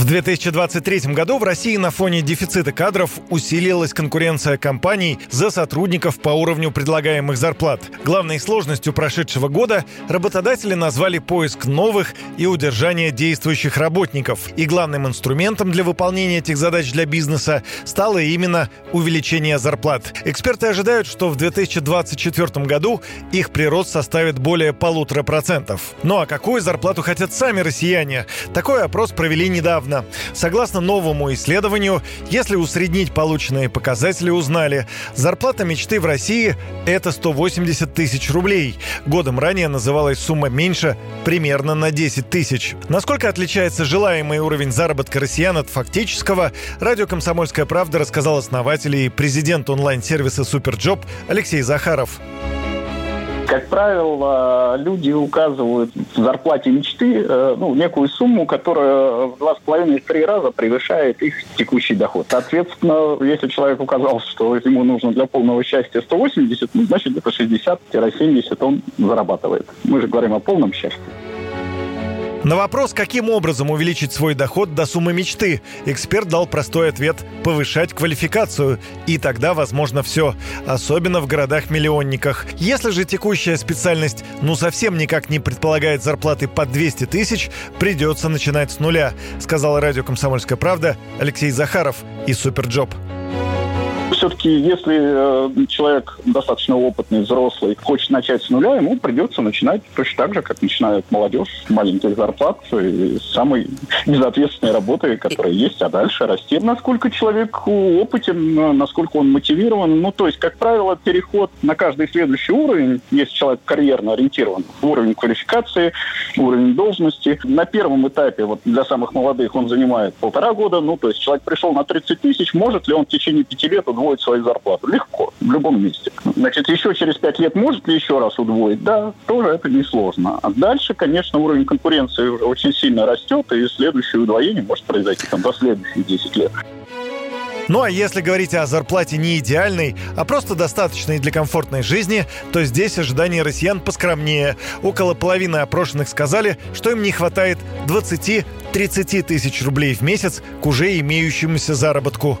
В 2023 году в России на фоне дефицита кадров усилилась конкуренция компаний за сотрудников по уровню предлагаемых зарплат. Главной сложностью прошедшего года работодатели назвали поиск новых и удержание действующих работников. И главным инструментом для выполнения этих задач для бизнеса стало именно увеличение зарплат. Эксперты ожидают, что в 2024 году их прирост составит более полутора процентов. Ну а какую зарплату хотят сами россияне? Такой опрос провели недавно недавно. Согласно новому исследованию, если усреднить полученные показатели, узнали, зарплата мечты в России – это 180 тысяч рублей. Годом ранее называлась сумма меньше примерно на 10 тысяч. Насколько отличается желаемый уровень заработка россиян от фактического, радио «Комсомольская правда» рассказал основатель и президент онлайн-сервиса «SuperJob» Алексей Захаров. Как правило, люди указывают в зарплате мечты э, ну, некую сумму, которая в два с половиной-три раза превышает их текущий доход. Соответственно, если человек указал, что ему нужно для полного счастья 180, ну, значит, где-то 60-70 он зарабатывает. Мы же говорим о полном счастье. На вопрос, каким образом увеличить свой доход до суммы мечты, эксперт дал простой ответ – повышать квалификацию. И тогда возможно все, особенно в городах-миллионниках. Если же текущая специальность ну совсем никак не предполагает зарплаты под 200 тысяч, придется начинать с нуля, сказал радио «Комсомольская правда» Алексей Захаров из «SuperJob» все-таки, если э, человек достаточно опытный, взрослый, хочет начать с нуля, ему придется начинать точно так же, как начинает молодежь с маленьких зарплат и с самой безответственной работы, которая есть, а дальше расти. Насколько человек опытен, насколько он мотивирован. Ну, то есть, как правило, переход на каждый следующий уровень, если человек карьерно ориентирован, уровень квалификации, уровень должности. На первом этапе, вот для самых молодых, он занимает полтора года. Ну, то есть, человек пришел на 30 тысяч, может ли он в течение пяти лет удвоить свою зарплату? Легко, в любом месте. Значит, еще через пять лет может ли еще раз удвоить? Да, тоже это несложно. А дальше, конечно, уровень конкуренции очень сильно растет, и следующее удвоение может произойти там за следующие 10 лет. Ну а если говорить о зарплате не идеальной, а просто достаточной для комфортной жизни, то здесь ожидания россиян поскромнее. Около половины опрошенных сказали, что им не хватает 20-30 тысяч рублей в месяц к уже имеющемуся заработку.